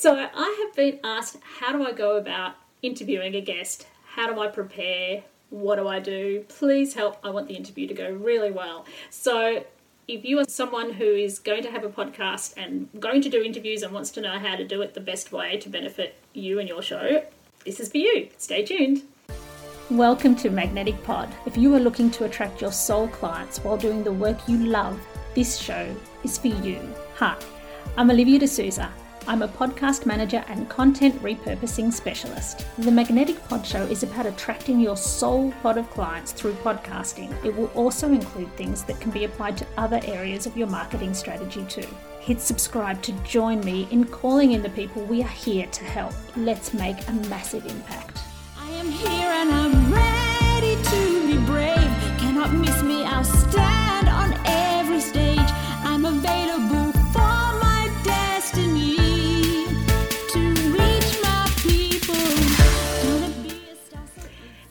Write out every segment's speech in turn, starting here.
So I have been asked, how do I go about interviewing a guest? How do I prepare? What do I do? Please help. I want the interview to go really well. So if you are someone who is going to have a podcast and going to do interviews and wants to know how to do it the best way to benefit you and your show, this is for you. Stay tuned. Welcome to Magnetic Pod. If you are looking to attract your soul clients while doing the work you love, this show is for you. Hi, I'm Olivia de Sousa I'm a podcast manager and content repurposing specialist. The Magnetic Pod Show is about attracting your soul pod of clients through podcasting. It will also include things that can be applied to other areas of your marketing strategy too. Hit subscribe to join me in calling in the people we are here to help. Let's make a massive impact. I am here and I'm ready to be brave. Cannot miss me, I'll stand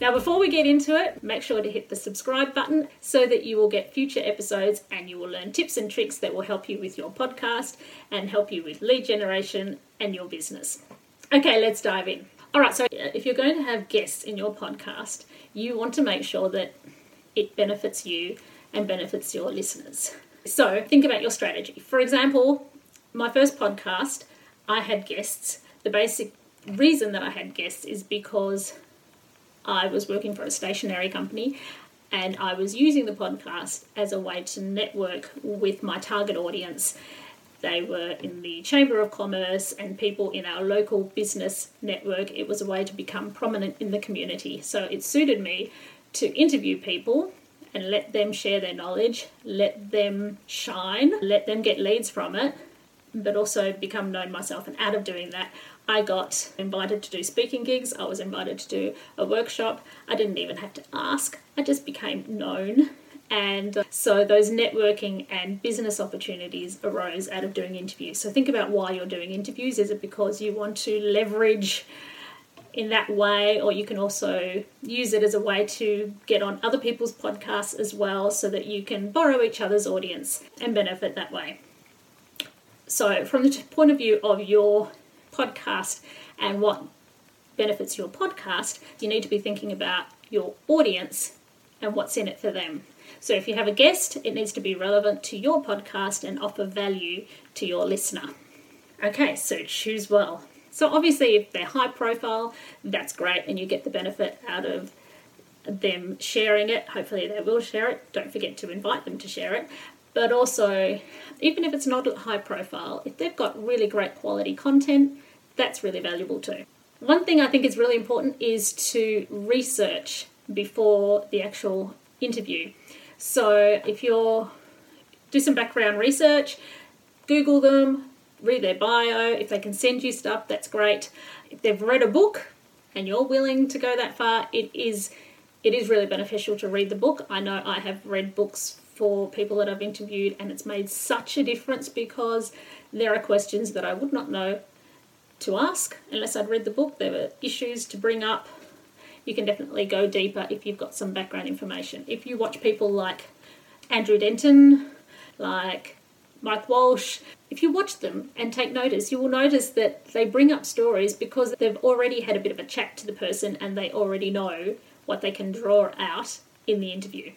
Now, before we get into it, make sure to hit the subscribe button so that you will get future episodes and you will learn tips and tricks that will help you with your podcast and help you with lead generation and your business. Okay, let's dive in. All right, so uh, if you're going to have guests in your podcast, you want to make sure that it benefits you and benefits your listeners. So think about your strategy. For example, my first podcast, I had guests. The basic reason that I had guests is because I was working for a stationery company and I was using the podcast as a way to network with my target audience. They were in the Chamber of Commerce and people in our local business network. It was a way to become prominent in the community. So it suited me to interview people and let them share their knowledge, let them shine, let them get leads from it, but also become known myself. And out of doing that, I got invited to do speaking gigs, I was invited to do a workshop. I didn't even have to ask, I just became known. And so those networking and business opportunities arose out of doing interviews. So think about why you're doing interviews. Is it because you want to leverage in that way, or you can also use it as a way to get on other people's podcasts as well so that you can borrow each other's audience and benefit that way. So, from the point of view of your podcast and what benefits your podcast, you need to be thinking about your audience and what's in it for them. So if you have a guest, it needs to be relevant to your podcast and offer value to your listener. Okay, so choose well. So obviously, if they're high profile, that's great, and you get the benefit out of them sharing it. Hopefully, they will share it. Don't forget to invite them to share it. But also, even if it's not high profile, if they've got really great quality content, that's really valuable too. One thing I think is really important is to research before the actual interview. So if you're do some background research, Google them, read their bio. If they can send you stuff, that's great. If they've read a book and you're willing to go that far, it is it is really beneficial to read the book. I know I have read books for people that I've interviewed and it's made such a difference because there are questions that I would not know to ask unless I'd read the book. There were issues to bring up. You can definitely go deeper if you've got some background information. If you watch people like Andrew Denton, like Mike Walsh, if you watch them and take notice, you will notice that they bring up stories because they've already had a bit of a chat to the person and they already know what they can draw out in the interview.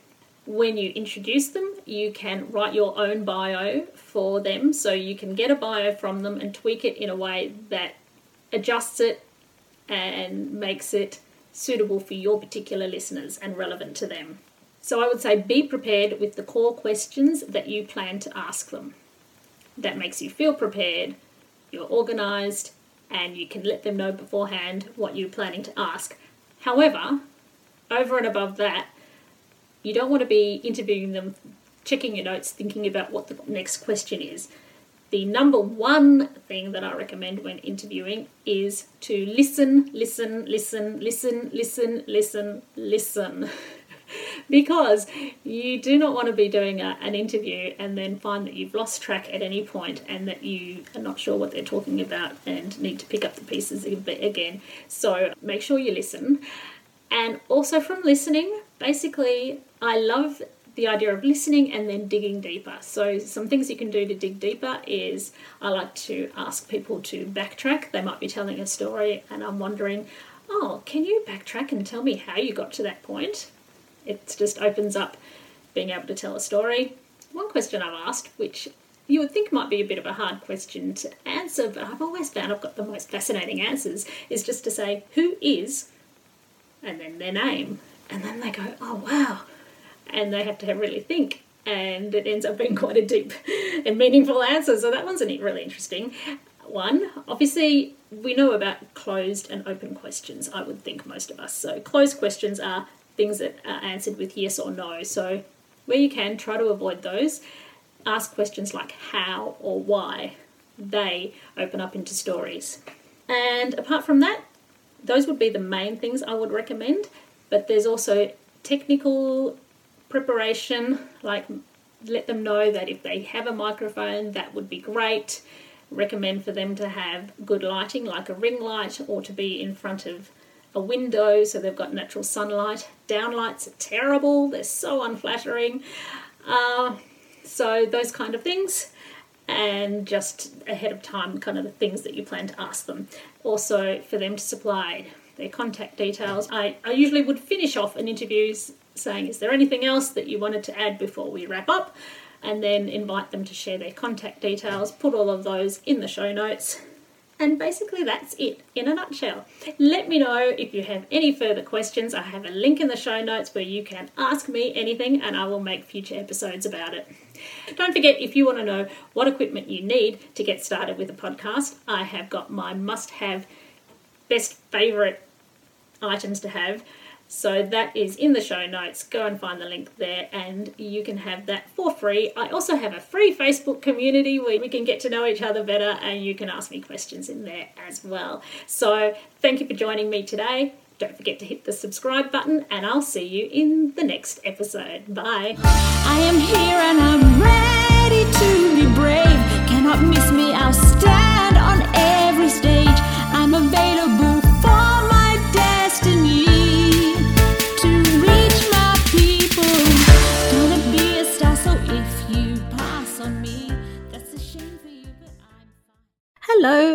When you introduce them, you can write your own bio for them. So you can get a bio from them and tweak it in a way that adjusts it and makes it suitable for your particular listeners and relevant to them. So I would say be prepared with the core questions that you plan to ask them. That makes you feel prepared, you're organized, and you can let them know beforehand what you're planning to ask. However, over and above that, you don't want to be interviewing them, checking your notes, thinking about what the next question is. The number one thing that I recommend when interviewing is to listen, listen, listen, listen, listen, listen, listen. because you do not want to be doing a, an interview and then find that you've lost track at any point and that you are not sure what they're talking about and need to pick up the pieces again. So make sure you listen. And also from listening, basically, I love the idea of listening and then digging deeper. So, some things you can do to dig deeper is I like to ask people to backtrack. They might be telling a story, and I'm wondering, oh, can you backtrack and tell me how you got to that point? It just opens up being able to tell a story. One question I've asked, which you would think might be a bit of a hard question to answer, but I've always found I've got the most fascinating answers, is just to say, who is, and then their name. And then they go, oh wow. And they have to have really think. And it ends up being quite a deep and meaningful answer. So that one's a really interesting. One, obviously, we know about closed and open questions, I would think most of us. So closed questions are things that are answered with yes or no. So where you can, try to avoid those. Ask questions like how or why. They open up into stories. And apart from that, those would be the main things I would recommend. But there's also technical preparation, like let them know that if they have a microphone, that would be great. Recommend for them to have good lighting, like a ring light, or to be in front of a window so they've got natural sunlight. Downlights are terrible, they're so unflattering. Uh, so, those kind of things, and just ahead of time, kind of the things that you plan to ask them. Also, for them to supply their contact details. I, I usually would finish off an interview saying, Is there anything else that you wanted to add before we wrap up? And then invite them to share their contact details, put all of those in the show notes, and basically, that's it in a nutshell. Let me know if you have any further questions. I have a link in the show notes where you can ask me anything and I will make future episodes about it. Don't forget, if you want to know what equipment you need to get started with a podcast, I have got my must have, best favourite items to have so that is in the show notes. Go and find the link there and you can have that for free. I also have a free Facebook community where we can get to know each other better and you can ask me questions in there as well. So thank you for joining me today. Don't forget to hit the subscribe button and I'll see you in the next episode. Bye. I am here and I'm ready to be brave. Cannot miss me, I'll stand on every stage. I'm available.